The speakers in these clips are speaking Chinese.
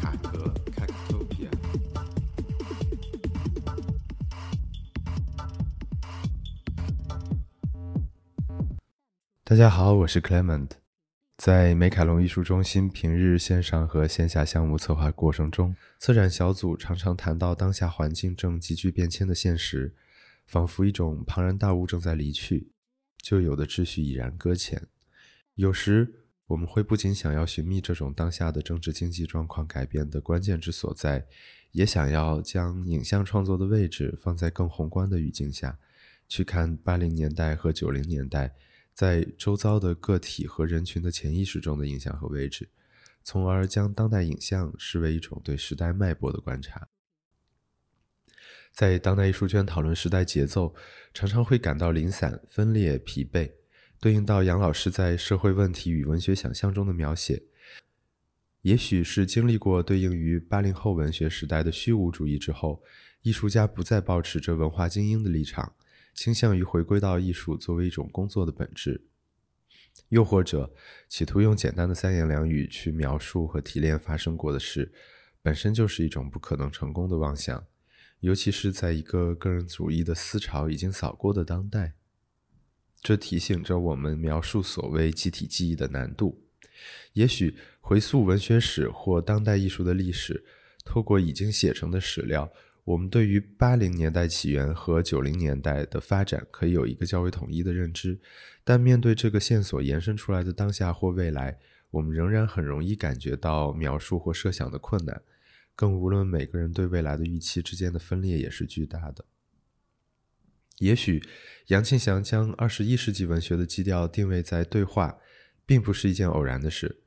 卡壳 Cactopia。大家好，我是 Clement。在美凯龙艺术中心平日线上和线下项目策划过程中，策展小组常常谈到当下环境正急剧变迁的现实，仿佛一种庞然大物正在离去，旧有的秩序已然搁浅。有时，我们会不仅想要寻觅这种当下的政治经济状况改变的关键之所在，也想要将影像创作的位置放在更宏观的语境下，去看八零年代和九零年代在周遭的个体和人群的潜意识中的影响和位置，从而将当代影像视为一种对时代脉搏的观察。在当代艺术圈讨论时代节奏，常常会感到零散、分裂、疲惫。对应到杨老师在《社会问题与文学想象》中的描写，也许是经历过对应于八零后文学时代的虚无主义之后，艺术家不再保持着文化精英的立场，倾向于回归到艺术作为一种工作的本质，又或者企图用简单的三言两语去描述和提炼发生过的事，本身就是一种不可能成功的妄想，尤其是在一个个人主义的思潮已经扫过的当代。这提醒着我们描述所谓集体记忆的难度。也许回溯文学史或当代艺术的历史，透过已经写成的史料，我们对于八零年代起源和九零年代的发展可以有一个较为统一的认知。但面对这个线索延伸出来的当下或未来，我们仍然很容易感觉到描述或设想的困难。更无论每个人对未来的预期之间的分裂也是巨大的。也许，杨庆祥将二十一世纪文学的基调定位在对话，并不是一件偶然的事。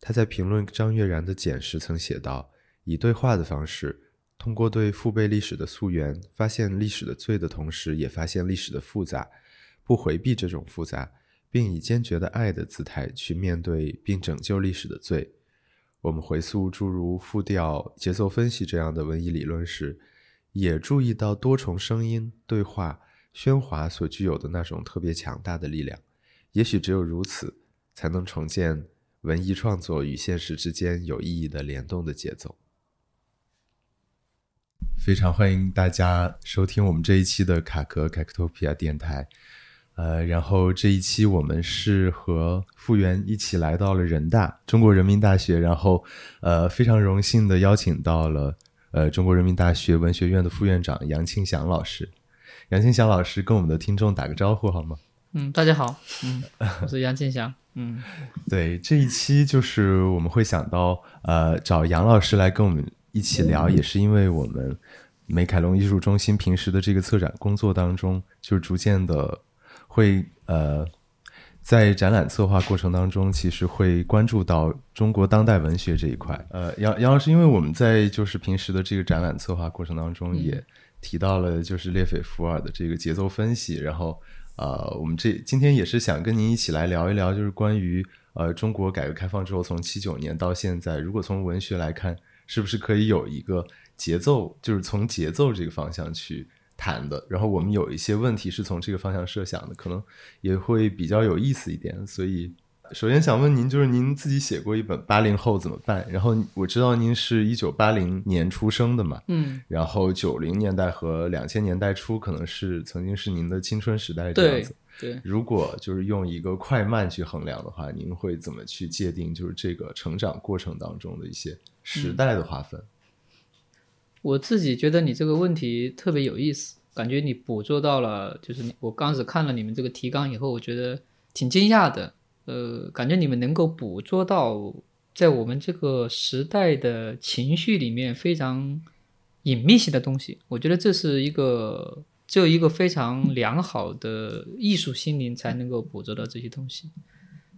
他在评论张悦然的《简时》曾写道：“以对话的方式，通过对父辈历史的溯源，发现历史的罪的同时，也发现历史的复杂，不回避这种复杂，并以坚决的爱的姿态去面对并拯救历史的罪。”我们回溯诸如复调、节奏分析这样的文艺理论时，也注意到多重声音对话。喧哗所具有的那种特别强大的力量，也许只有如此，才能重建文艺创作与现实之间有意义的联动的节奏。非常欢迎大家收听我们这一期的卡壳 Cactopia 电台。呃，然后这一期我们是和复原一起来到了人大，中国人民大学，然后呃非常荣幸的邀请到了呃中国人民大学文学院的副院长杨庆祥老师。杨庆祥老师跟我们的听众打个招呼好吗？嗯，大家好，嗯，我是杨庆祥，嗯，对，这一期就是我们会想到，呃，找杨老师来跟我们一起聊，也是因为我们美凯龙艺术中心平时的这个策展工作当中，就是逐渐的会呃，在展览策划过程当中，其实会关注到中国当代文学这一块。呃，杨杨老师，因为我们在就是平时的这个展览策划过程当中也。提到了就是列斐福尔的这个节奏分析，然后呃，我们这今天也是想跟您一起来聊一聊，就是关于呃中国改革开放之后从七九年到现在，如果从文学来看，是不是可以有一个节奏，就是从节奏这个方向去谈的？然后我们有一些问题是从这个方向设想的，可能也会比较有意思一点，所以。首先想问您，就是您自己写过一本《八零后怎么办》，然后我知道您是一九八零年出生的嘛，嗯，然后九零年代和两千年代初可能是曾经是您的青春时代这样子。对，如果就是用一个快慢去衡量的话，您会怎么去界定就是这个成长过程当中的一些时代的划分？我自己觉得你这个问题特别有意思，感觉你捕捉到了，就是我刚开始看了你们这个提纲以后，我觉得挺惊讶的。呃，感觉你们能够捕捉到在我们这个时代的情绪里面非常隐秘性的东西，我觉得这是一个只有一个非常良好的艺术心灵才能够捕捉到这些东西。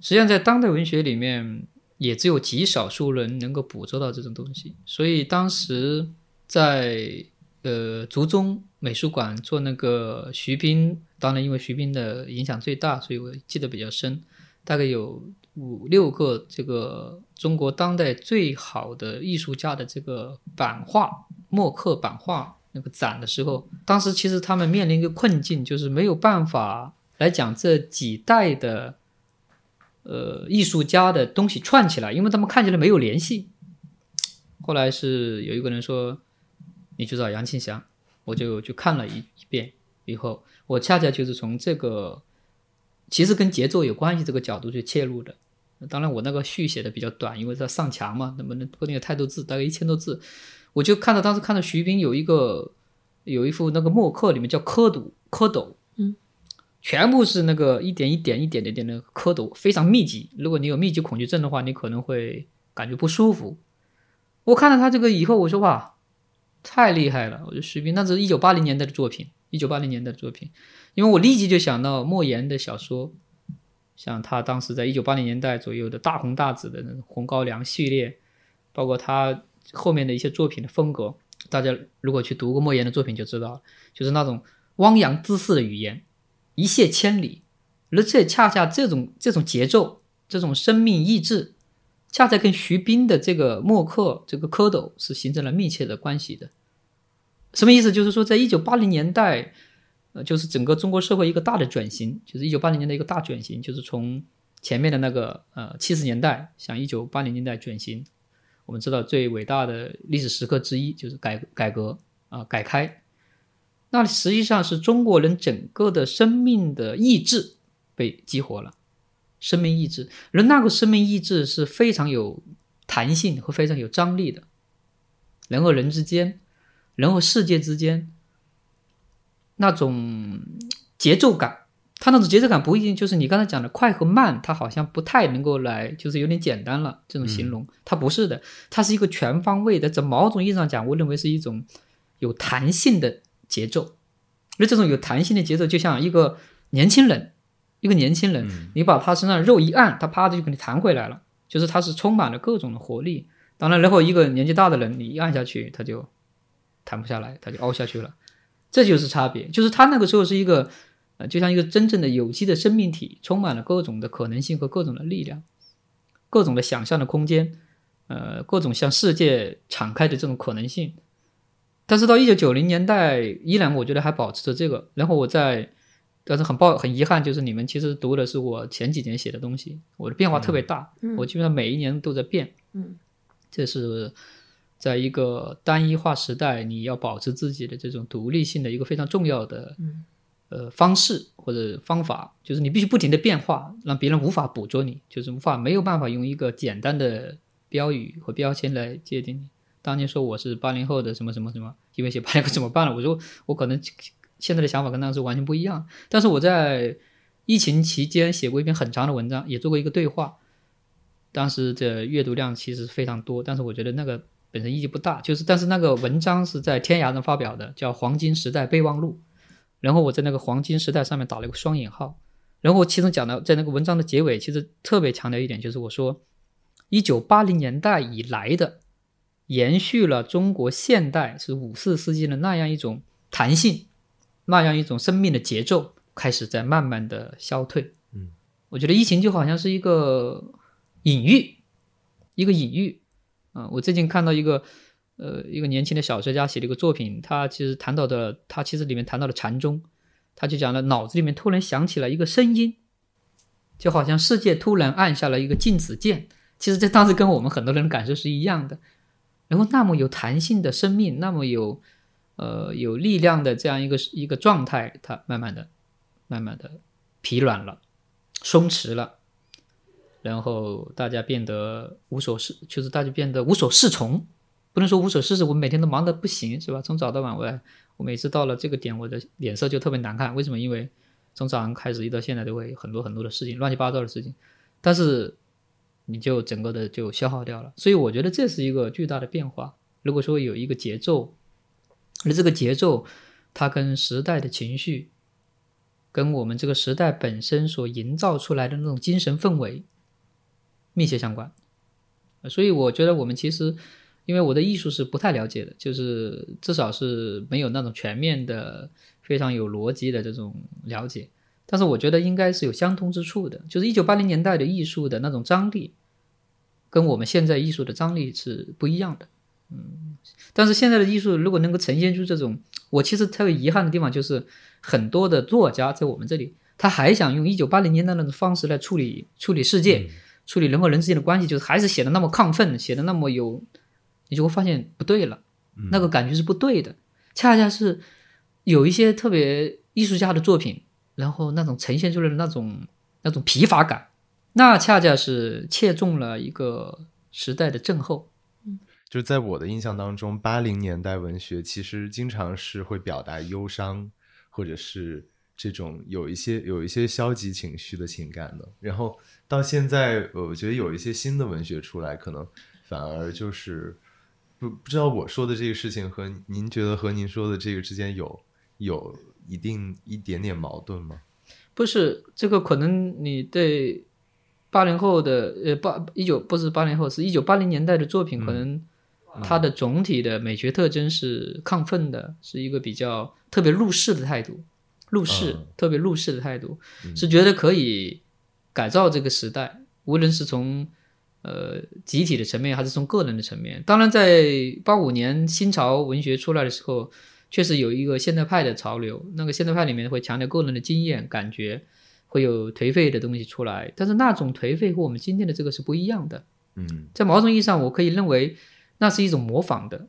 实际上，在当代文学里面，也只有极少数人能够捕捉到这种东西。所以当时在呃竹中美术馆做那个徐冰，当然因为徐冰的影响最大，所以我记得比较深。大概有五六个这个中国当代最好的艺术家的这个版画、墨刻版画那个展的时候，当时其实他们面临一个困境，就是没有办法来讲这几代的呃艺术家的东西串起来，因为他们看起来没有联系。后来是有一个人说，你去找杨庆祥，我就去看了一一遍以后，我恰恰就是从这个其实跟节奏有关系这个角度去切入的。当然，我那个序写的比较短，因为它上墙嘛，那么那不能有太多字，大概一千多字。我就看到当时看到徐冰有一个有一幅那个墨刻，里面叫蝌蚪蝌蚪，嗯，全部是那个一点一点一点点点的蝌蚪，非常密集。如果你有密集恐惧症的话，你可能会感觉不舒服。我看到他这个以后，我说哇，太厉害了！我觉得徐冰，那是一九八零年代的作品，一九八零年代的作品，因为我立即就想到莫言的小说。像他当时在一九八零年代左右的大红大紫的那种《红高粱》系列，包括他后面的一些作品的风格，大家如果去读过莫言的作品就知道了，就是那种汪洋恣肆的语言，一泻千里。而这恰恰这种这种节奏，这种生命意志，恰恰跟徐冰的这个墨客这个蝌蚪是形成了密切的关系的。什么意思？就是说，在一九八零年代。呃，就是整个中国社会一个大的转型，就是一九八零年的一个大转型，就是从前面的那个呃七十年代向一九八零年代转型。我们知道最伟大的历史时刻之一就是改改革啊改开，那实际上是中国人整个的生命的意志被激活了，生命意志，人那个生命意志是非常有弹性和非常有张力的，人和人之间，人和世界之间。那种节奏感，它那种节奏感不一定就是你刚才讲的快和慢，它好像不太能够来，就是有点简单了。这种形容，它不是的，它是一个全方位的。在某种意义上讲，我认为是一种有弹性的节奏。而这种有弹性的节奏，就像一个年轻人，一个年轻人，你把他身上肉一按，他啪的就给你弹回来了，就是他是充满了各种的活力。当然，然后一个年纪大的人，你一按下去，他就弹不下来，他就凹下去了。这就是差别，就是他那个时候是一个，呃，就像一个真正的有机的生命体，充满了各种的可能性和各种的力量，各种的想象的空间，呃，各种向世界敞开的这种可能性。但是到一九九零年代，依然我觉得还保持着这个。然后我在，但是很抱很遗憾，就是你们其实读的是我前几年写的东西，我的变化特别大，我基本上每一年都在变，嗯，这是。在一个单一化时代，你要保持自己的这种独立性的一个非常重要的呃方式或者方法，就是你必须不停的变化，让别人无法捕捉你，就是无法没有办法用一个简单的标语和标签来界定你。当年说我是八零后的什么什么什么，因为写八零后怎么办了？我说我可能现在的想法跟当时完全不一样。但是我在疫情期间写过一篇很长的文章，也做过一个对话，当时的阅读量其实非常多，但是我觉得那个。本身意义不大，就是，但是那个文章是在天涯上发表的，叫《黄金时代备忘录》，然后我在那个黄金时代上面打了一个双引号，然后其中讲到，在那个文章的结尾，其实特别强调一点，就是我说，一九八零年代以来的，延续了中国现代是五四世纪的那样一种弹性，那样一种生命的节奏，开始在慢慢的消退。嗯，我觉得疫情就好像是一个隐喻，一个隐喻。啊，我最近看到一个，呃，一个年轻的小说家写了一个作品，他其实谈到的，他其实里面谈到了禅宗，他就讲了脑子里面突然响起了一个声音，就好像世界突然按下了一个静止键。其实这当时跟我们很多人的感受是一样的。然后那么有弹性的生命，那么有，呃，有力量的这样一个一个状态，它慢慢的、慢慢的疲软了，松弛了。然后大家变得无所适，就是大家变得无所适从，不能说无所事事。我每天都忙得不行，是吧？从早到晚，我我每次到了这个点，我的脸色就特别难看。为什么？因为从早上开始一到现在，都会有很多很多的事情，乱七八糟的事情。但是你就整个的就消耗掉了。所以我觉得这是一个巨大的变化。如果说有一个节奏，而这个节奏它跟时代的情绪，跟我们这个时代本身所营造出来的那种精神氛围。密切相关，所以我觉得我们其实，因为我的艺术是不太了解的，就是至少是没有那种全面的、非常有逻辑的这种了解。但是我觉得应该是有相通之处的，就是一九八零年代的艺术的那种张力，跟我们现在艺术的张力是不一样的。嗯，但是现在的艺术如果能够呈现出这种，我其实特别遗憾的地方就是很多的作家在我们这里，他还想用一九八零年代那种方式来处理处理世界，处理人和人之间的关系，就是还是写的那么亢奋，写的那么有，你就会发现不对了，那个感觉是不对的，恰恰是有一些特别艺术家的作品，然后那种呈现出来的那种那种疲乏感，那恰恰是切中了一个时代的症候。就是在我的印象当中，八零年代文学其实经常是会表达忧伤，或者是这种有一些有一些消极情绪的情感的。然后到现在，我觉得有一些新的文学出来，可能反而就是不不知道我说的这个事情和您觉得和您说的这个之间有有一定一点点矛盾吗？不是，这个可能你对八零后的呃八一九不是八零后，是一九八零年代的作品，可能。它的总体的美学特征是亢奋的，是一个比较特别入世的态度，入世特别入世的态度，是觉得可以改造这个时代，无论是从呃集体的层面，还是从个人的层面。当然，在八五年新潮文学出来的时候，确实有一个现代派的潮流，那个现代派里面会强调个人的经验、感觉，会有颓废的东西出来。但是那种颓废和我们今天的这个是不一样的。嗯，在某种意义上，我可以认为。那是一种模仿的，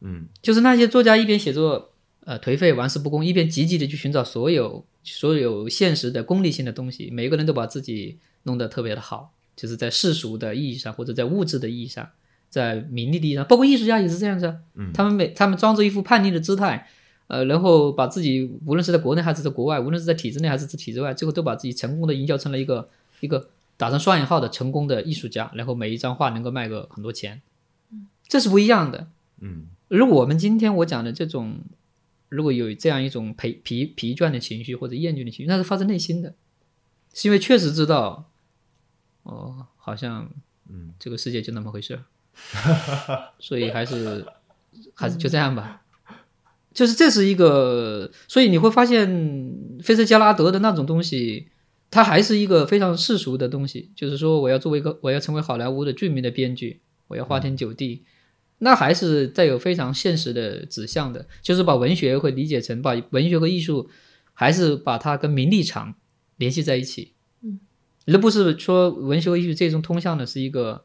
嗯，就是那些作家一边写作，呃，颓废、玩世不恭，一边积极的去寻找所有所有现实的功利性的东西。每个人都把自己弄得特别的好，就是在世俗的意义上，或者在物质的意义上，在名利的意义上，包括艺术家也是这样子。嗯，他们每他们装着一副叛逆的姿态，呃，然后把自己无论是在国内还是在国外，无论是在体制内还是在体制外，最后都把自己成功的营销成了一个一个打上双引号的成功的艺术家，然后每一张画能够卖个很多钱。这是不一样的，嗯，而我们今天我讲的这种，如果有这样一种疲疲疲倦的情绪或者厌倦的情绪，那是发自内心的，是因为确实知道，哦，好像，嗯，这个世界就那么回事儿，所以还是还是就这样吧，就是这是一个，所以你会发现菲茨加拉德的那种东西，它还是一个非常世俗的东西，就是说我要作为一个我要成为好莱坞的著名的编剧。我要花天酒地，那还是带有非常现实的指向的，就是把文学会理解成把文学和艺术，还是把它跟名利场联系在一起，嗯，而不是说文学和艺术最终通向的是一个，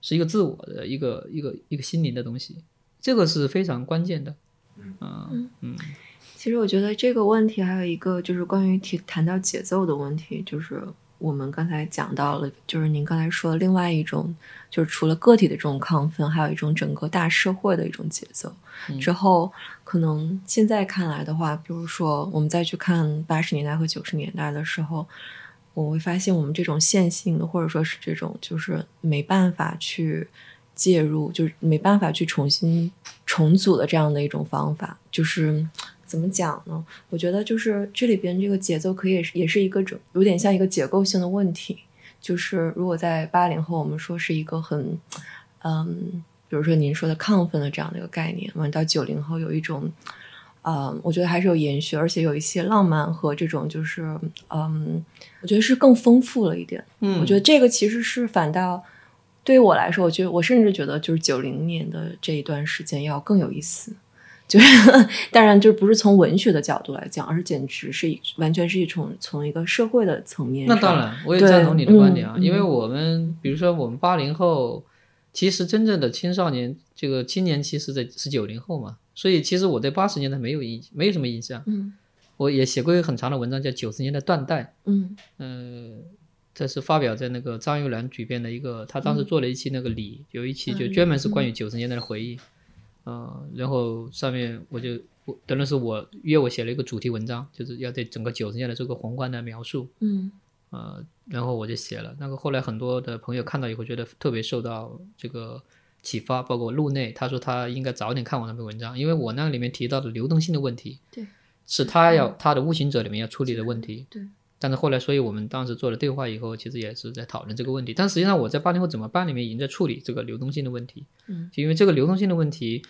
是一个自我的一个一个一个心灵的东西，这个是非常关键的，嗯嗯，其实我觉得这个问题还有一个就是关于提谈到节奏的问题，就是。我们刚才讲到了，就是您刚才说的另外一种，就是除了个体的这种亢奋，还有一种整个大社会的一种节奏。之后，可能现在看来的话，比如说我们再去看八十年代和九十年代的时候，我会发现我们这种线性的，或者说是这种就是没办法去介入，就是没办法去重新重组的这样的一种方法，就是。怎么讲呢？我觉得就是这里边这个节奏可以也是一个整有点像一个结构性的问题。就是如果在八零后，我们说是一个很嗯，比如说您说的亢奋的这样的一个概念，完到九零后有一种嗯，我觉得还是有延续，而且有一些浪漫和这种就是嗯，我觉得是更丰富了一点。嗯，我觉得这个其实是反倒对于我来说，我觉得我甚至觉得就是九零年的这一段时间要更有意思。就是，当然，就不是从文学的角度来讲，而是简直是完全是一种从一个社会的层面。那当然，我也赞同你的观点啊，因为我们比如说我们八零后，其实真正的青少年这个青年期是在是九零后嘛，所以其实我对八十年代没有印没有什么印象。嗯，我也写过一个很长的文章，叫《九十年代断代》。嗯，呃，这是发表在那个张玉兰举编的一个，他当时做了一期那个礼，有一期就专门是关于九十年代的回忆。嗯，然后上面我就我等于是我约我写了一个主题文章，就是要对整个九十年代这个宏观的描述。嗯，呃，然后我就写了那个，后来很多的朋友看到以后觉得特别受到这个启发，包括路内，他说他应该早点看我那篇文章，因为我那里面提到的流动性的问题，对，是他要他的悟行者里面要处理的问题。对。但是后来，所以我们当时做了对话以后，其实也是在讨论这个问题。但实际上，我在八零后怎么办里面已经在处理这个流动性的问题。嗯，就因为这个流动性的问题，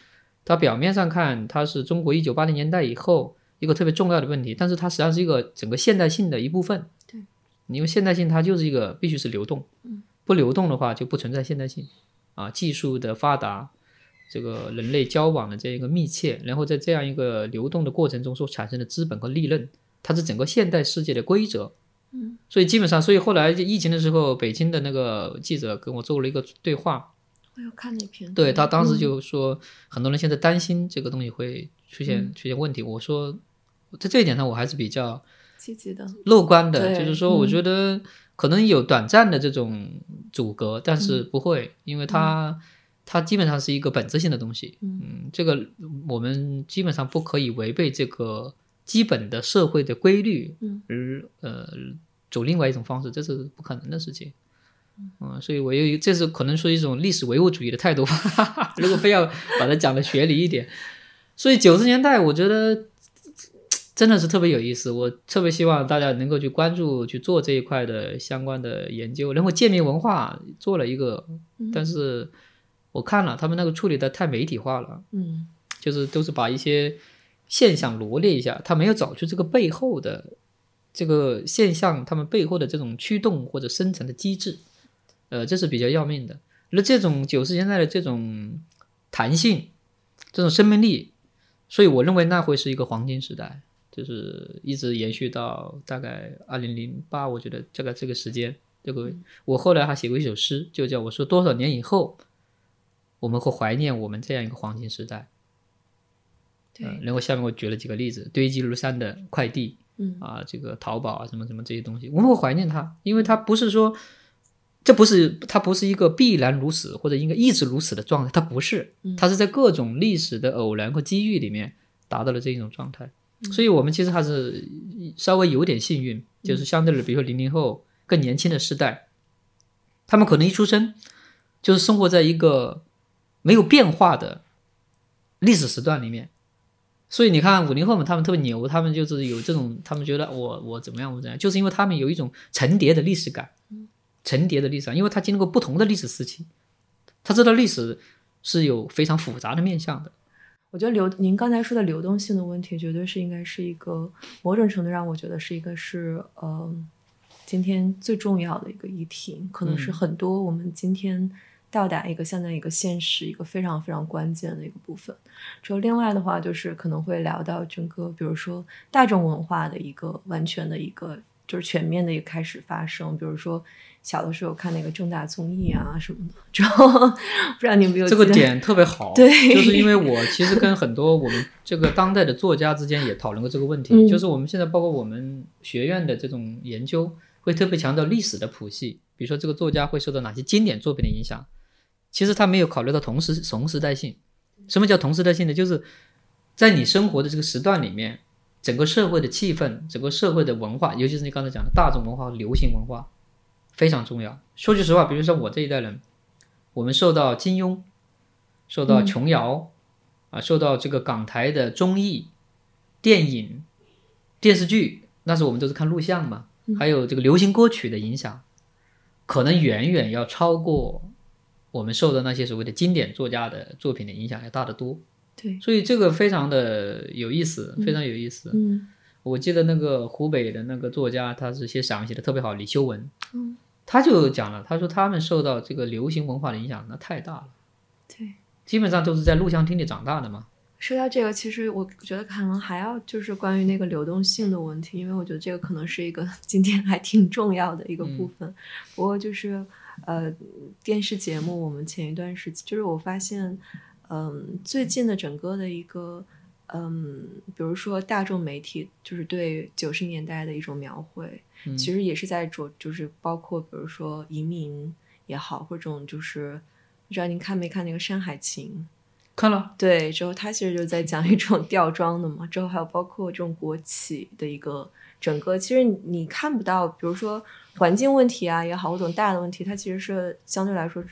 它表面上看它是中国一九八零年代以后一个特别重要的问题，但是它实际上是一个整个现代性的一部分。对，因为现代性它就是一个必须是流动，嗯，不流动的话就不存在现代性。啊，技术的发达，这个人类交往的这样一个密切，然后在这样一个流动的过程中所产生的资本和利润，它是整个现代世界的规则。嗯，所以基本上，所以后来疫情的时候，北京的那个记者跟我做了一个对话，我有看那篇，对他当时嗯。就说，很多人现在担心这个东西会出现嗯。出现问题。我说，在这一点上，我还是比较积极的，乐观的，就是说，我嗯。觉得可能有短暂的这种阻隔，但嗯。是不会，因为它它基本上是一个本质性的东西。嗯。嗯，这个我们基本上不可以违背这个基本的社会的规律，嗯而呃走另外一种方式，这是不可能的事情。嗯，所以我又这是可能说一种历史唯物主义的态度吧。如果非要把它讲的学理一点，所以九十年代我觉得真的是特别有意思。我特别希望大家能够去关注去做这一块的相关的研究。然后界面文化做了一个，但是我看了他们那个处理的太媒体化了。嗯就是都是把一些现象罗列一下，他没有找出这个背后的这个现象，他们背后的这种驱动或者生成的机制，呃，这是比较要命的。那这种九十年代的这种弹性，这种生命力，所以我认为那会是一个黄金时代，就是一直延续到大概二零零八，我觉得大概这个时间，这个我后来还写过一首诗，就叫我说多少年以后，我们会怀念我们这样一个黄金时代。对。呃，然后下面我举了几个例子，堆积如山的快递嗯。啊，这个淘宝啊，什么什么这些东西，我们会怀念它，因为它不是说，这不是它不是一个必然如此或者应该一直如此的状态，它不是，它是在各种历史的偶然和机遇里面达到了这一种状态，所以我们其实还是稍微有点幸运，就是相对的，比如说零零后更年轻的时代，他们可能一出生就是生活在一个没有变化的历史时段里面。所以你看五零后们，他们特别牛，他们就是有这种，他们觉得我我怎么样我怎么样，就是因为他们有一种层叠的历史感，层叠的历史感，因为他经历过不同的历史时期，他知道历史是有非常复杂的面向的。我觉得流您刚才说的流动性的问题，绝对是应该是一个某种程度上，我觉得是一个是呃今天最重要的一个议题，可能是嗯很多我们今天到达一个现在一个现实一个非常非常关键的一个部分。之后另外的话，就是可能会聊到整个，比如说大众文化的一个完全的一个就是全面的一个开始发生，比如说。小的时候看那个正大综艺啊什么的，之后不知道你有没有这个点特别好，对就是因为我其实跟很多我们这个当代的作家之间也讨论过这个问题，嗯就是我们现在包括我们学院的这种研究，会特别强调历史的谱系，比如说这个作家会受到哪些经典作品的影响，其实他没有考虑到同时同时代性。什么叫同时代性呢？就是在你生活的这个时段里面，整个社会的气氛，整个社会的文化，尤其是你刚才讲的大众文化和流行文化，非常重要。说句实话，比如说我这一代人，我们受到金庸，受到琼瑶，啊，受到这个港台的综艺、电影、电视剧，那时候我们都是看录像嘛，还有这个流行歌曲的影响，可能远远要超过我们受的那些所谓的经典作家的作品的影响要大得多。对，所以这个非常的有意思，非常有意思。嗯我记得那个湖北的那个作家，他是写散文写的特别好，李修文，嗯，他就讲了，他说他们受到这个流行文化的影响那太大了，对。基本上都是在录像厅里长大的嘛。说到这个，其实我觉得可能还要就是关于那个流动性的问题，因为我觉得这个可能是一个 今天还挺重要的一个部分。不过就是呃，电视节目我们前一段时间，就是我发现，嗯、最近的整个的一个。嗯，比如说大众媒体就是对九十年代的一种描绘，嗯其实也是在着，就是包括比如说移民也好，或者这种就是，不知道您看没看那个《山海情》？看了，对，之后他其实就在讲一种吊装的嘛，之后还有包括这种国企的一个整个，其实你看不到，比如说环境问题啊也好，或者大的问题，它其实是相对来说，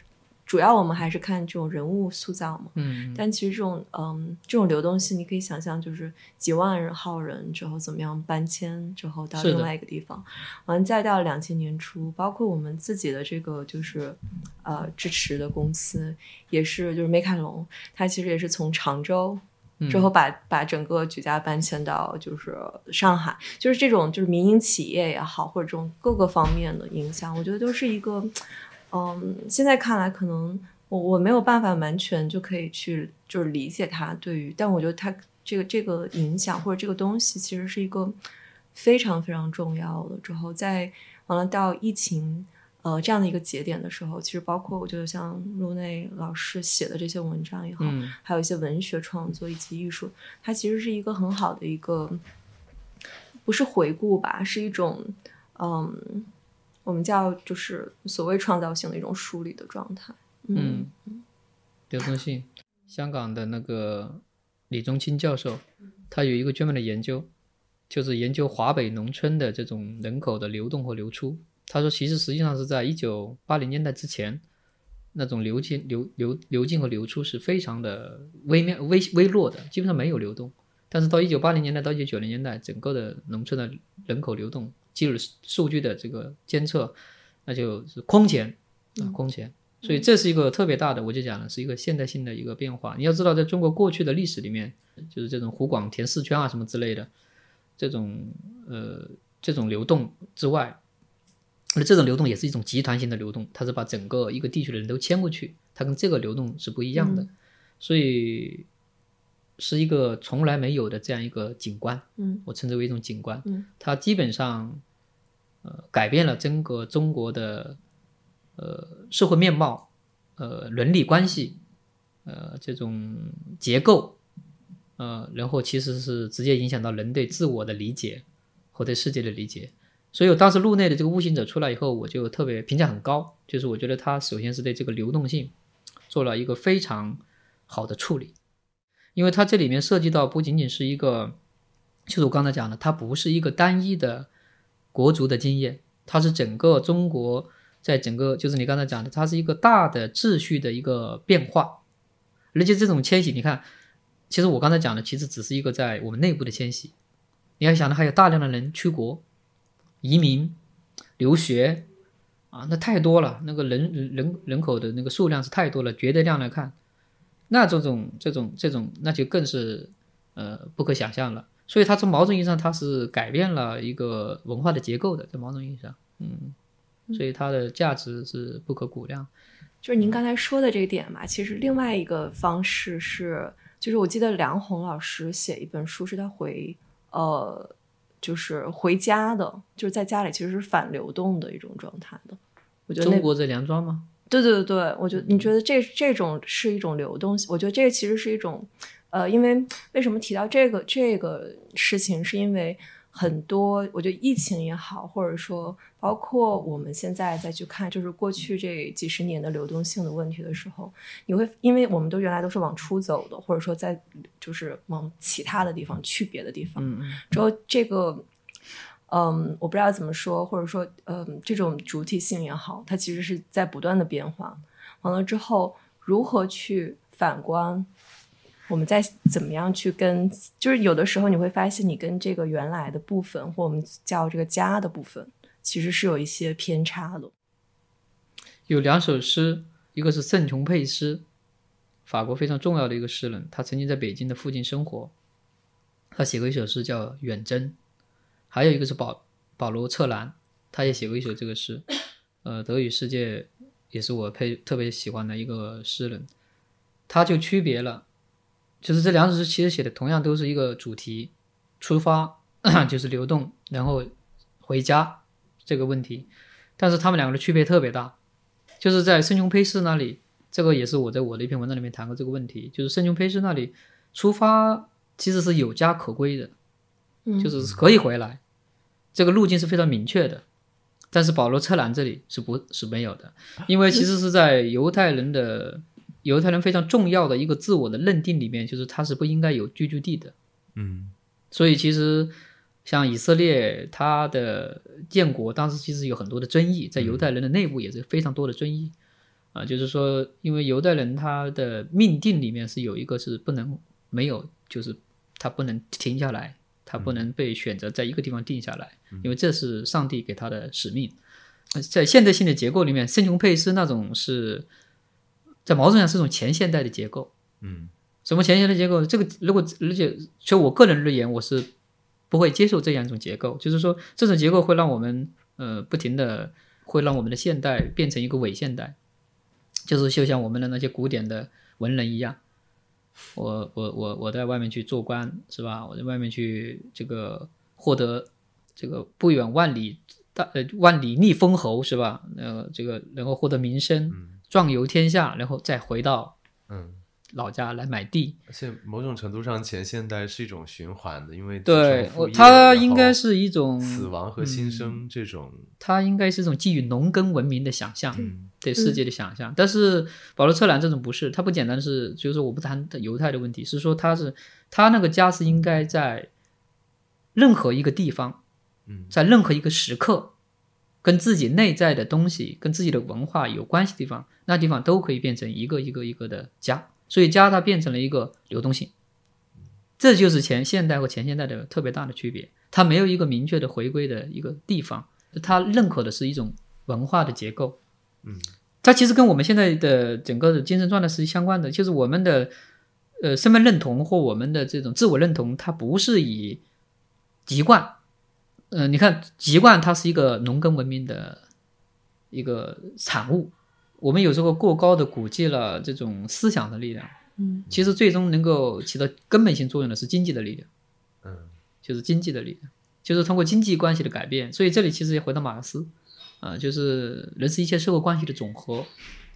主要我们还是看这种人物塑造嘛。嗯，但其实这种嗯这种流动性，你可以想象，就是几万人号人之后怎么样搬迁之后到另外一个地方，完再到两千年初，包括我们自己的这个就是呃支持的公司，也是就是美凯龙，它其实也是从常州。之后把把整个举家搬迁到就是上海，就是这种就是民营企业也好，或者这种各个方面的影响，我觉得都是一个，嗯，现在看来可能我我没有办法完全就可以去就是理解它对于，但我觉得它这个这个影响或者这个东西其实是一个非常非常重要的。之后在完了到疫情呃这样的一个节点的时候，其实包括我觉得像陆内老师写的这些文章也好，嗯还有一些文学创作以及艺术，它其实是一个很好的一个，不是回顾吧，是一种嗯，我们叫就是所谓创造性的一种梳理的状态。嗯，流动性，香港的那个李宗清教授，他有一个专门的研究，就是研究华北农村的这种人口的流动和流出。他说，其实实际上是在一九八零年代之前，那种流进、流流流进和流出是非常的微妙、微微弱的，基本上没有流动。但是到一九八零年代到一九九零年代，整个的农村的人口流动，基础数据的这个监测，那就是空前啊，空前。所以这是一个特别大的，我就讲了，是一个现代性的一个变化。你要知道，在中国过去的历史里面，就是这种湖广填四圈啊什么之类的，这种呃这种流动之外，那这种流动也是一种集团性的流动，它是把整个一个地区的人都迁过去，它跟这个流动是不一样的，所以是一个从来没有的这样一个景观，嗯。我称之为一种景观，嗯。它基本上呃改变了整个中国的呃社会面貌，呃伦理关系，呃这种结构，呃然后其实是直接影响到人对自我的理解和对世界的理解。所以我当时路内的这个悟行者出来以后，我就特别评价很高，就是我觉得他首先是对这个流动性做了一个非常好的处理，因为它这里面涉及到不仅仅是一个，就是我刚才讲的，它不是一个单一的国族的经验，它是整个中国在整个就是你刚才讲的，它是一个大的秩序的一个变化，而且这种迁徙，你看，其实我刚才讲的其实只是一个在我们内部的迁徙，你要想的还有大量的人出国、移民、留学啊，那太多了，那个人人人口的那个数量是太多了，绝对量来看，那这种这种这种那就更是呃不可想象了。所以它从某种意义上，它是改变了一个文化的结构的，在某种意义上，嗯，所以它的价值是不可估量。就是您刚才说的这个点嘛，其实另外一个方式是，就是我记得梁红老师写一本书，是他回呃，就是回家的，就是在家里其实是反流动的一种状态的。我觉得中国这梁庄吗？对对对对，我觉得你觉得这这种是一种流动性？我觉得这个其实是一种，呃，因为为什么提到这个这个事情，是因为很多，我觉得疫情也好，或者说包括我们现在再去看，就是过去这几十年的流动性的问题的时候，你会，因为我们都原来都是往出走的，或者说在就是往其他的地方去别的地方，之后这个，嗯，我不知道怎么说，或者说，嗯，这种主体性也好，它其实是在不断的变化。完了之后，如何去反观，我们再怎么样去跟，就是有的时候你会发现，你跟这个原来的部分，或我们叫这个家的部分，其实是有一些偏差的。有两首诗，一个是圣琼佩斯，法国非常重要的一个诗人，他曾经在北京的附近生活，他写过一首诗叫《远征》，还有一个是保保罗策兰，他也写过一首这个诗，呃，德语世界也是我配特别喜欢的一个诗人，他就区别了，就是这两首诗其实写的同样都是一个主题，出发 就是流动，然后回家这个问题，但是他们两个的区别特别大。就是在圣琼佩斯那里，这个也是我在我的一篇文章里面谈过这个问题，就是圣琼佩斯那里出发其实是有家可归的，就是可以回来，这个路径是非常明确的。但是保罗策兰这里是不是没有的，因为其实是在犹太人的犹太人非常重要的一个自我的认定里面，就是他是不应该有居住地的。嗯所以其实像以色列，它的建国当时其实有很多的争议，在犹太人的内部也是非常多的争议啊，就是说，因为犹太人他的命定里面是有一个是不能没有，就是他不能停下来，他不能被选择在一个地方定下来，因为这是上帝给他的使命。呃在现代性的结构里面，圣琼佩斯那种是在某种上是一种前现代的结构，嗯。什么前现代结构？这个如果而且就我个人而言，我是不会接受这样一种结构，就是说这种结构会让我们呃不停的会让我们的现代变成一个伪现代，就是就像我们的那些古典的文人一样，我我我我在外面去做官是吧？我在外面去这个获得这个不远万里大呃万里觅封侯是吧？呃，这个能够获得名声，壮游天下，然后再回到嗯，老家来买地。而且某种程度上，前现代是一种循环的，因为对它应该是一种死亡和新嗯生这种，它应该是一种基于农耕文明的想象，嗯对世界的想象。但是保罗·策兰这种不是，他不简单是，就是说我不谈犹太的问题，是说他是他那个家是应该在任何一个地方，嗯在任何一个时刻，跟自己内在的东西、跟自己的文化有关系的地方，那地方都可以变成一个一个一个的家。所以家它变成了一个流动性，这就是前现代和前现代的特别大的区别。它没有一个明确的回归的一个地方，它认可的是一种文化的结构。嗯，它其实跟我们现在的整个的精神状态是相关的，就是我们的呃身份认同或我们的这种自我认同，它不是以籍贯，呃，你看籍贯它是一个农耕文明的一个产物，我们有时候过高的估计了这种思想的力量，嗯其实最终能够起到根本性作用的是经济的力量。嗯就是经济的力量，就是通过经济关系的改变。所以这里其实也回到马克思，啊、就是人是一切社会关系的总和。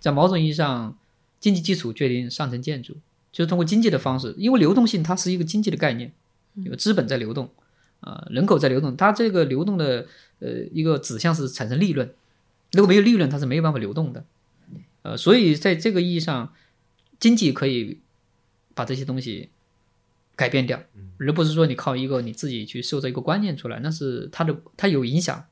在某种意义上，经济基础决定上层建筑，就是通过经济的方式，因为流动性它是一个经济的概念，有资本在流动，啊、人口在流动，它这个流动的呃一个指向是产生利润，如果没有利润，它是没有办法流动的。呃，所以在这个意义上，经济可以把这些东西改变掉，而不是说你靠一个你自己去塑造一个观念出来，那是它的它有影响，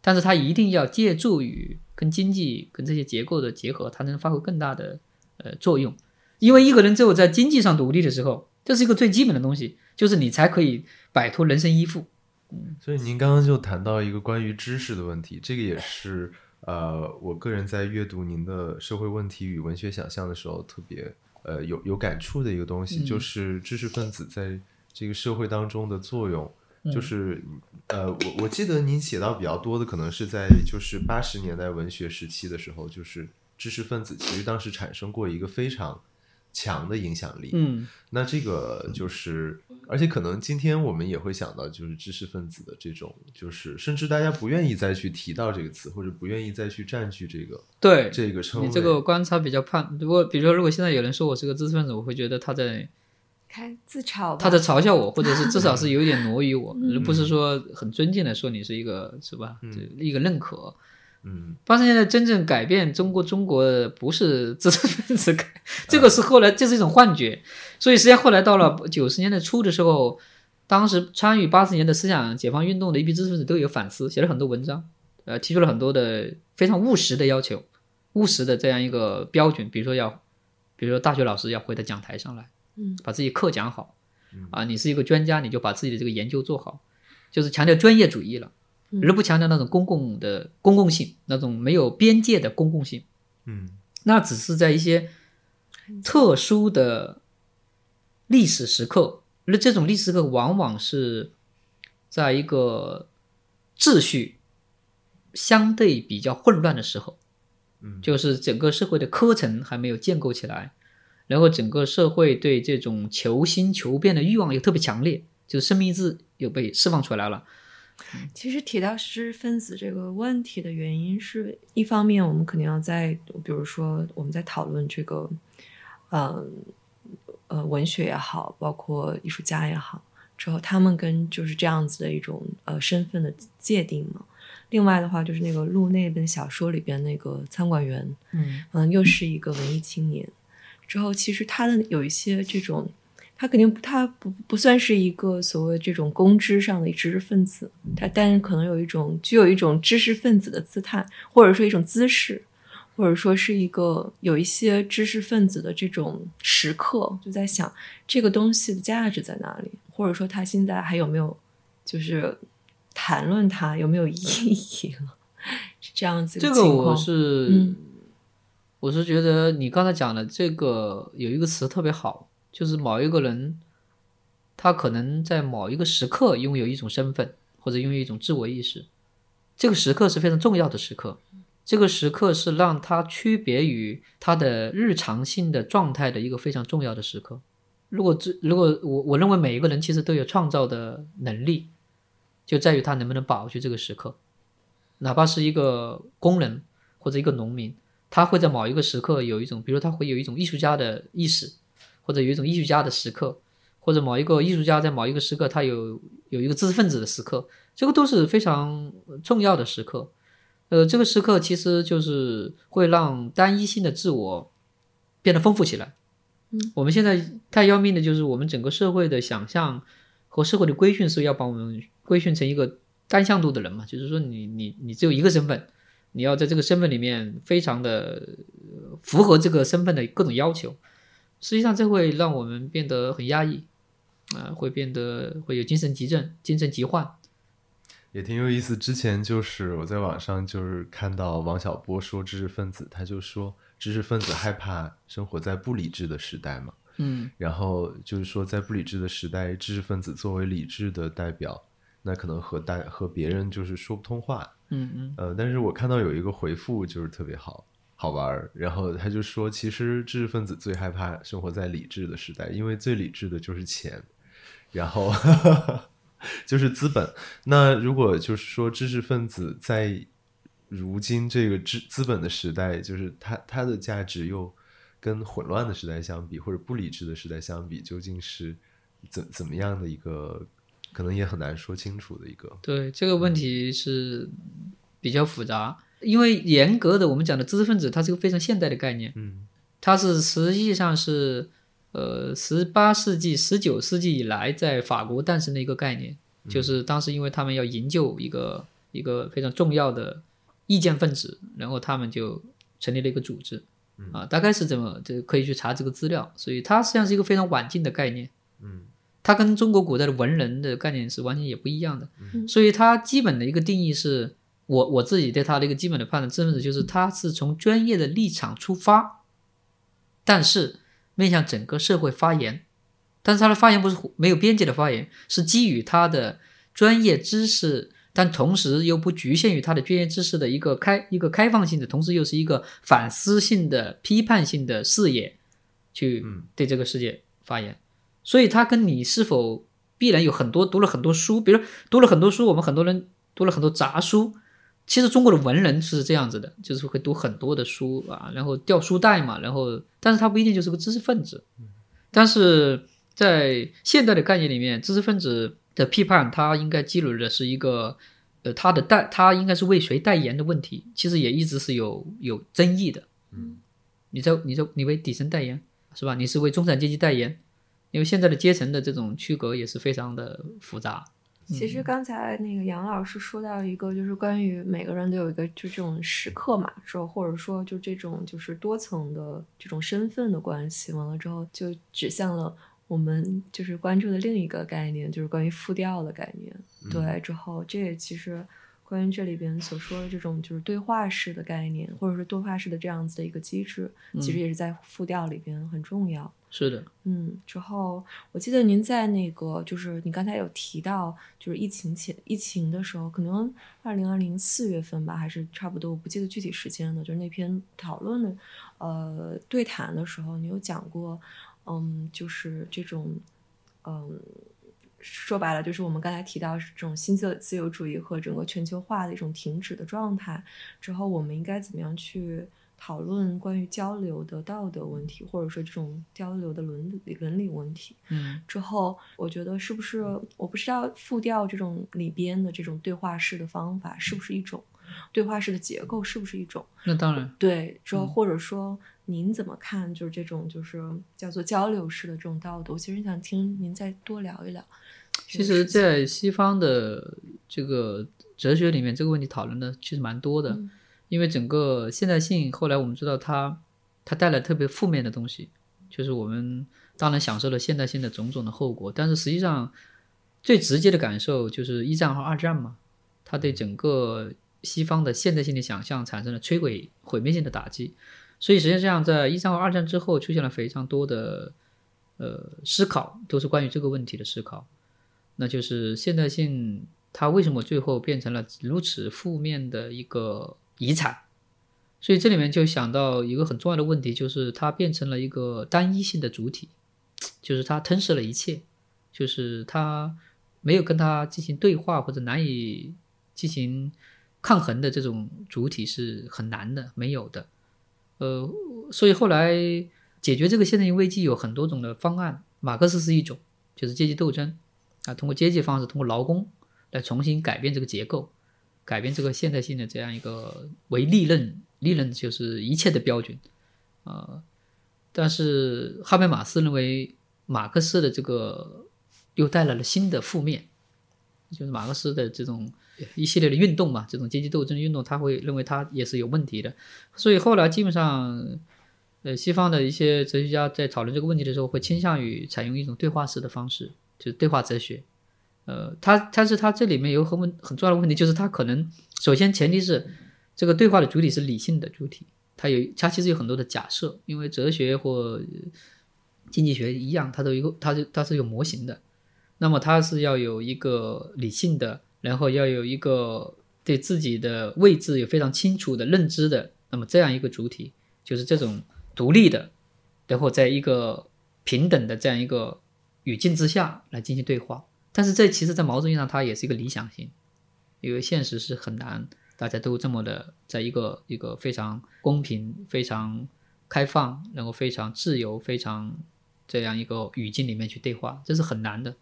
但是它一定要借助于跟经济跟这些结构的结合，它能发挥更大的呃作用。因为一个人只有在经济上独立的时候，这是一个最基本的东西，就是你才可以摆脱人身依附。嗯所以您刚刚就谈到一个关于知识的问题，这个也是呃，我个人在阅读您的《社会问题与文学想象》的时候特别呃有有感触的一个东西，嗯就是知识分子在这个社会当中的作用。嗯就是呃，我我记得您写到比较多的，可能是在就是八十年代文学时期的时候，就是知识分子其实当时产生过一个非常强的影响力。嗯那这个就是，而且可能今天我们也会想到，就是知识分子的这种，就是甚至大家不愿意再去提到这个词，或者不愿意再去占据这个对，这个称谓。你这个观察比较判。如果比如说，如果现在有人说我是个知识分子，我会觉得他在开自嘲吧，他在嘲笑我，或者是至少是有一点挪于我，嗯。而不是说很尊敬的说你是一个是吧？这一个认可。嗯。八十年代真正改变中国中国的不是知识分子改，这个是后来这是一种幻觉。所以实际上后来到了九十年代初的时候，当时参与八十年的思想解放运动的一批知识分子都有反思，写了很多文章，呃，提出了很多的非常务实的要求，务实的这样一个标准，比如说要，比如说大学老师要回到讲台上来，嗯，把自己课讲好，啊，你是一个专家，你就把自己的这个研究做好，就是强调专业主义了。嗯。而不强调那种公共的公共性，那种没有边界的公共性，嗯。那只是在一些特殊的历史时刻，而这种历史时刻往往是在一个秩序相对比较混乱的时候，嗯。就是整个社会的科层还没有建构起来，然后整个社会对这种求新求变的欲望又特别强烈，就是生命意志又被释放出来了。其实提到知识分子这个问题的原因是，一方面我们肯定要在，比如说我们在讨论这个，呃呃文学也好，包括艺术家也好，之后他们跟就是这样子的一种呃身份的界定嘛。另外的话，就是那个路那本小说里边那个餐馆员，嗯嗯，又是一个文艺青年。之后，其实他的有一些这种，他肯定他不不算是一个所谓这种公知上的知识分子，他但是可能有一种具有一种知识分子的姿态，或者说一种姿势，或者说是一个有一些知识分子的这种时刻，就在想这个东西的价值在哪里，或者说他现在还有没有就是谈论它有没有意义了，是这样子一这个我情况是，嗯我是觉得你刚才讲的这个有一个词特别好，就是某一个人，他可能在某一个时刻拥有一种身份，或者拥有一种自我意识，这个时刻是非常重要的时刻。这个时刻是让他区别于他的日常性的状态的一个非常重要的时刻。如果这如果我我认为每一个人其实都有创造的能力，就在于他能不能把握住这个时刻。哪怕是一个工人或者一个农民，他会在某一个时刻有一种，比如他会有一种艺术家的意识，或者有一种艺术家的时刻，或者某一个艺术家在某一个时刻他有有一个知识分子的时刻，这个都是非常重要的时刻。呃，这个时刻其实就是会让单一性的自我变得丰富起来。嗯，我们现在太要命的就是我们整个社会的想象和社会的规训是要把我们规训成一个单向度的人嘛，就是说你你你只有一个身份，你要在这个身份里面非常的呃符合这个身份的各种要求。实际上，这会让我们变得很压抑，啊、会变得会有精神急症、精神疾患。也挺有意思。之前就是我在网上就是看到王小波说知识分子，他就说知识分子害怕生活在不理智的时代嘛。嗯然后就是说，在不理智的时代，知识分子作为理智的代表，那可能和大和别人就是说不通话。嗯嗯呃，但是我看到有一个回复就是特别好好玩儿，然后他就说，其实知识分子最害怕生活在理智的时代，因为最理智的就是钱，然后 就是资本。那如果就是说知识分子在如今这个资资本的时代，就是它它的价值又跟混乱的时代相比，或者不理智的时代相比，究竟是怎怎么样的一个，可能也很难说清楚的一个。对这个问题是比较复杂，因为严格的我们讲的知识分子，它是个非常现代的概念，嗯。它是实际上是呃十八世纪、十九世纪以来在法国诞生的一个概念，就是当时因为他们要营救一个一个非常重要的意见分子，然后他们就成立了一个组织，啊，大概是这么，这可以去查这个资料，所以它实际上是一个非常晚近的概念。嗯它跟中国古代的文人的概念是完全也不一样的，嗯。所以它基本的一个定义是我我自己对它的一个基本的判断，知识分子就是他是从专业的立场出发，但是面向整个社会发言，但是他的发言不是没有边界的发言，是基于他的专业知识，但同时又不局限于他的专业知识的一个开一个开放性的，同时又是一个反思性的、批判性的视野，去嗯。对这个世界发言。所以他跟你是否必然有很多读了很多书，比如读了很多书，我们很多人读了很多杂书。其实中国的文人是这样子的，就是会读很多的书啊，然后掉书袋嘛，然后但是他不一定就是个知识分子。但是在现代的概念里面，知识分子的批判，他应该积累的是一个，呃，他的代，他应该是为谁代言的问题，其实也一直是有有争议的。嗯你在你在你为底层代言是吧？你是为中产阶级代言，因为现在的阶层的这种区隔也是非常的复杂。其实刚才那个杨老师说到一个，就是关于每个人都有一个就这种时刻嘛，说或者说就这种就是多层的这种身份的关系，完了之后就指向了我们就是关注的另一个概念，就是关于复调的概念。对，之后这也其实关于这里边所说的这种就是对话式的概念，或者是对话式的这样子的一个机制，其实也是在复调里边很重要。是的，嗯，之后我记得您在那个，就是你刚才有提到，就是疫情前疫情的时候，可能二零二零四月份吧，还是差不多，我不记得具体时间了。就是那篇讨论的，呃，对谈的时候，你有讲过，嗯，就是这种，嗯，说白了，就是我们刚才提到这种新自自由主义和整个全球化的一种停止的状态之后，我们应该怎么样去？讨论关于交流的道德问题，或者说这种交流的伦理伦理问题嗯之后，我觉得是不是我不知道复调这种里边的这种对话式的方法是不是一种对话式的结构是不是一种那当然，对之后嗯或者说您怎么看就是这种就是叫做交流式的这种道德？我其实想听您再多聊一聊。其实，在西方的这个哲学里面，这个问题讨论的其实蛮多的。嗯因为整个现代性，后来我们知道它它带来特别负面的东西，就是我们当然享受了现代性的种种的后果，但是实际上最直接的感受就是一战和二战嘛，它对整个西方的现代性的想象产生了摧毁、毁灭性的打击。所以实际上，在一战和二战之后，出现了非常多的呃思考，都是关于这个问题的思考，那就是现代性它为什么最后变成了如此负面的一个遗产，所以这里面就想到一个很重要的问题，就是它变成了一个单一性的主体，就是它吞噬了一切，就是它没有跟它进行对话或者难以进行抗衡的这种主体是很难的，没有的。呃，所以后来解决这个现代性危机有很多种的方案，马克思是一种，就是阶级斗争啊，通过阶级方式，通过劳工来重新改变这个结构，改变这个现代性的这样一个为利润，利润就是一切的标准，呃，但是哈贝马斯认为马克思的这个又带来了新的负面，就是马克思的这种一系列的运动嘛，这种阶级斗争运动，他会认为他也是有问题的，所以后来基本上，呃，西方的一些哲学家在讨论这个问题的时候，会倾向于采用一种对话式的方式，就是对话哲学。呃，他但是他这里面有很很重要的问题，就是他可能首先前提是这个对话的主体是理性的主体，它有它其实有很多的假设，因为哲学或经济学一样，它都有一个它是它是有模型的，那么它是要有一个理性的，然后要有一个对自己的位置有非常清楚的认知的，那么这样一个主体就是这种独立的，然后在一个平等的这样一个语境之下来进行对话。但是这其实，在某种意义上，它也是一个理想型，因为现实是很难，大家都这么的，在一个一个非常公平、非常开放，然后非常自由、非常这样一个语境里面去对话，这是很难的。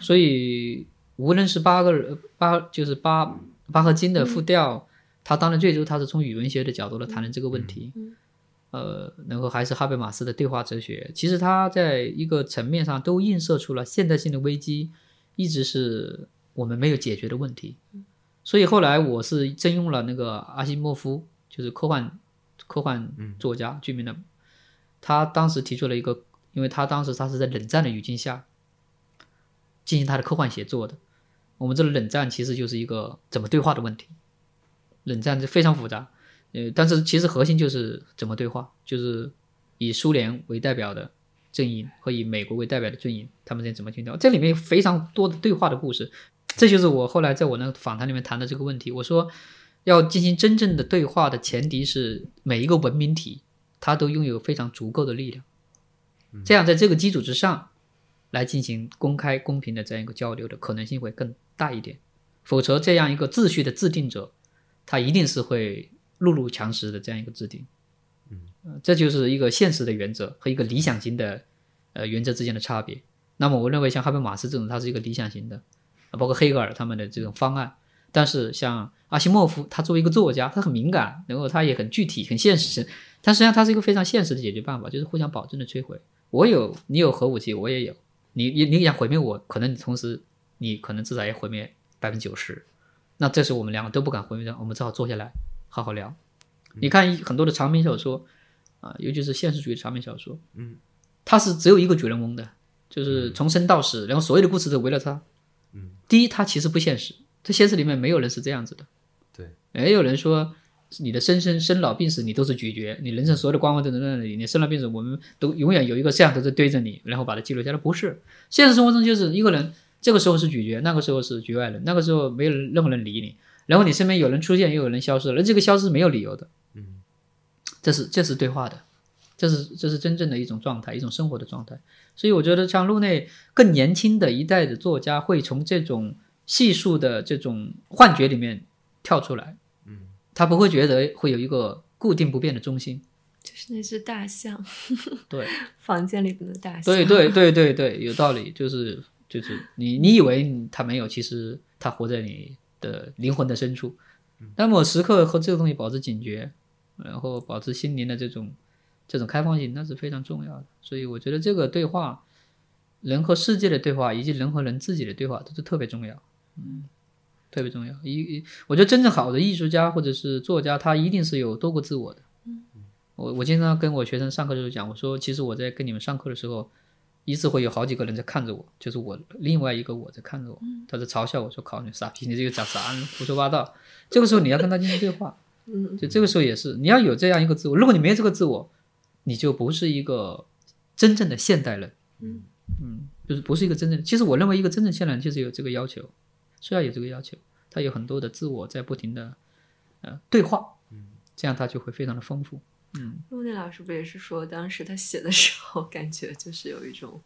所以，无论是八个人八，就是八八和金的复调，他当然最终他是从语文学的角度来谈论这个问题。呃，然后还是哈贝马斯的对话哲学，其实它在一个层面上都映射出了现代性的危机。一直是我们没有解决的问题，所以后来我是征用了那个阿西莫夫，就是科幻科幻作家，著名的，他当时提出了一个，因为他当时他是在冷战的语境下进行他的科幻写作的。我们这个冷战其实就是一个怎么对话的问题，冷战就非常复杂，呃，但是其实核心就是怎么对话，就是以苏联为代表的。阵营和以美国为代表的阵营，他们在怎么去调？这里面有非常多的对话的故事，这就是我后来在我那个访谈里面谈的这个问题。我说，要进行真正的对话的前提是每一个文明体它都拥有非常足够的力量，这样在这个基础之上来进行公开公平的这样一个交流的可能性会更大一点。否则，这样一个秩序的制定者，他一定是会弱肉强食的这样一个制定。嗯这就是一个现实的原则和一个理想型的，呃，原则之间的差别。那么，我认为像哈贝马斯这种，它是一个理想型的，包括黑格尔他们的这种方案。但是，像阿西莫夫，他作为一个作家，他很敏感，然后他也很具体、很现实。但实际上，他是一个非常现实的解决办法，就是互相保证的摧毁。我有，你有核武器，我也有。你你你想毁灭我，可能你同时，你可能至少也毁灭百分之九十。那这时我们两个都不敢毁灭我们只好坐下来好好聊。你看很多的长篇小说。啊，尤其是现实主义长篇小说，嗯，它是只有一个主人翁的，就是从生到死，然后所有的故事都围绕他。嗯，第一，它其实不现实，在现实里面没有人是这样子的。对，也有人说你的生生生老病死你都是咀嚼，你人生所有的光环都在那里，你生老病死我们都永远有一个摄像头在对着你，然后把它记录下来。不是，现实生活中就是一个人，这个时候是咀嚼，那个时候是局外人，那个时候没有任何人理你，然后你身边有人出现，又有人消失，而这个消失是没有理由的。嗯这是这是对话的，这是这是真正的一种状态，一种生活的状态。所以我觉得像路内更年轻的一代的作家，会从这种细数的这种幻觉里面跳出来。嗯，他不会觉得会有一个固定不变的中心。就是那只大象，对，房间里边的大象。对对对对对，有道理。就是就是你你以为他没有，其实他活在你的灵魂的深处。那么时刻和这个东西保持警觉。然后保持心灵的这种这种开放性，那是非常重要的。所以我觉得这个对话，人和世界的对话，以及人和人自己的对话，都是特别重要。嗯，特别重要。一，我觉得真正好的艺术家或者是作家，他一定是有多个自我的。嗯，我我经常跟我学生上课的时候讲，我说其实我在跟你们上课的时候，一直会有好几个人在看着我，就是我另外一个我在看着我，他在嘲笑我说：“靠你傻逼，你这个讲啥胡说八道。”这个时候你要跟他进行对话。嗯，就这个时候也是，你要有这样一个自我。如果你没有这个自我，你就不是一个真正的现代人。嗯嗯，就是不是一个真正。其实我认为一个真正现代人就是有这个要求，需要有这个要求。他有很多的自我在不停的呃对话。嗯，这样他就会非常的丰富。嗯，陆内老师不也是说，当时他写的时候，感觉就是有一种，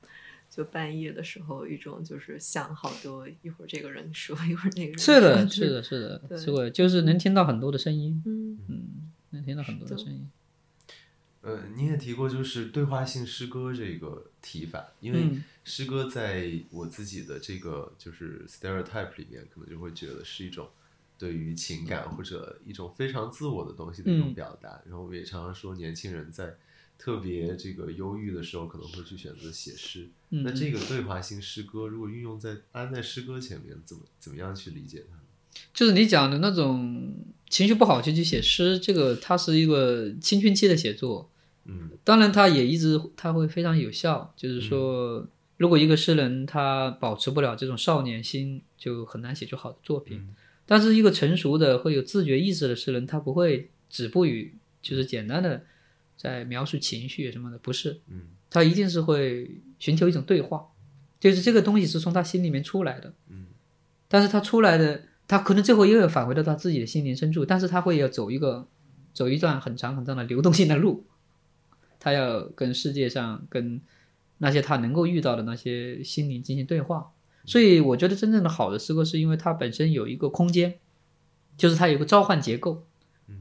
就半夜的时候，一种就是想好多，一会儿这个人说，一会儿那个人是的，是的，是的，对是的，就是能听到很多的声音，嗯。嗯，能听到很多的声音。呃，你也提过就是对话性诗歌这个提法，因为嗯。诗歌在我自己的这个就是 stereotype 里面，可能就会觉得是一种对于情感或者一种非常自我的东西的一种嗯表达。然后我们也常常说，年轻人在特别这个忧郁的时候，可能会去选择写诗。嗯那这个对话性诗歌，如果运用在安在诗歌前面，怎么怎么样去理解它？就是你讲的那种情绪不好就去写诗，这个它是一个青春期的写作，嗯当然它也一直它会非常有效。就是说，如果一个诗人他保持不了这种少年心，就很难写出好的作品。嗯但是一个成熟的会有自觉意识的诗人，他不会止步于就是简单的在描述情绪什么的，不是，嗯。他一定是会寻求一种对话，就是这个东西是从他心里面出来的，嗯。但是他出来的，他可能最后又要返回到他自己的心灵深处，但是他会要走一个走一段很长很长的流动性的路，他要跟世界上跟那些他能够遇到的那些心灵进行对话。所以我觉得真正的好的诗歌是因为它本身有一个空间，就是它有一个召唤结构。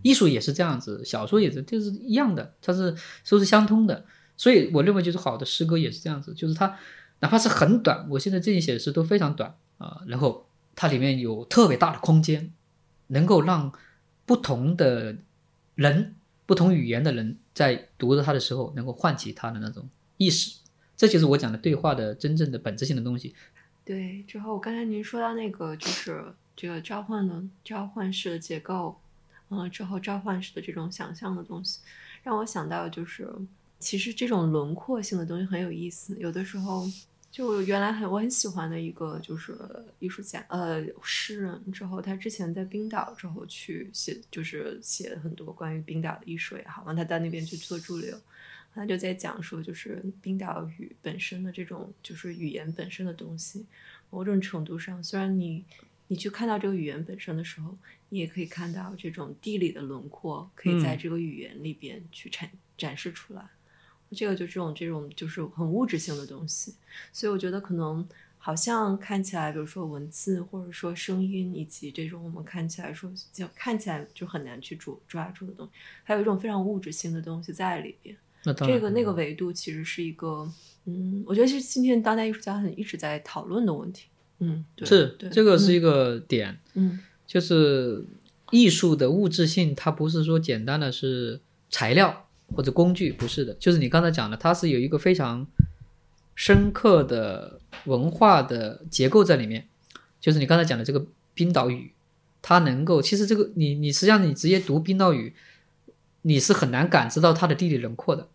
艺术也是这样子，小说也是，就是一样的，它是都是相通的。所以我认为就是好的诗歌也是这样子，就是它哪怕是很短，我现在最近写的诗都非常短啊、然后它里面有特别大的空间，能够让不同的人、不同语言的人在读着它的时候，能够唤起他的那种意识。这就是我讲的对话的真正的本质性的东西。对，之后刚才您说到那个就是这个召唤的召唤式的结构，嗯，之后召唤式的这种想象的东西，让我想到就是其实这种轮廓性的东西很有意思。有的时候就原来很我很喜欢的一个就是艺术家呃诗人，之后他之前在冰岛之后去写就是写很多关于冰岛的艺术也好，完他到那边去做驻留。他就在讲说，就是冰岛语本身的这种，就是语言本身的东西，某种程度上，虽然你你去看到这个语言本身的时候，你也可以看到这种地理的轮廓，可以在嗯这个语言里边去展展示出来。这个就这种这种就是很物质性的东西，所以我觉得可能好像看起来，比如说文字或者说声音，以及这种我们看起来说就看起来就很难去捉抓住的东西，还有一种非常物质性的东西在里边。那当然，这个那个维度其实是一个，嗯，我觉得是今天当代艺术家很一直在讨论的问题。嗯，对是对这个是一个点。嗯就是艺术的物质性，它不是说简单的是材料或者工具，不是的。就是你刚才讲的，它是有一个非常深刻的文化的结构在里面。就是你刚才讲的这个冰岛语，它能够，其实这个你你实际上你直接读冰岛语，你是很难感知到它的地理轮廓的。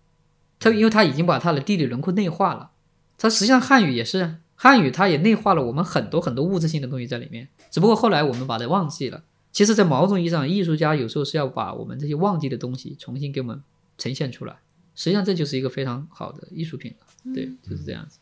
它因为它已经把它的地理轮廓内化了。它实际上汉语也是，汉语它也内化了我们很多很多物质性的东西在里面，只不过后来我们把它忘记了。其实，在某种意义上，艺术家有时候是要把我们这些忘记的东西重新给我们呈现出来。实际上，这就是一个非常好的艺术品了。对，就是这样子。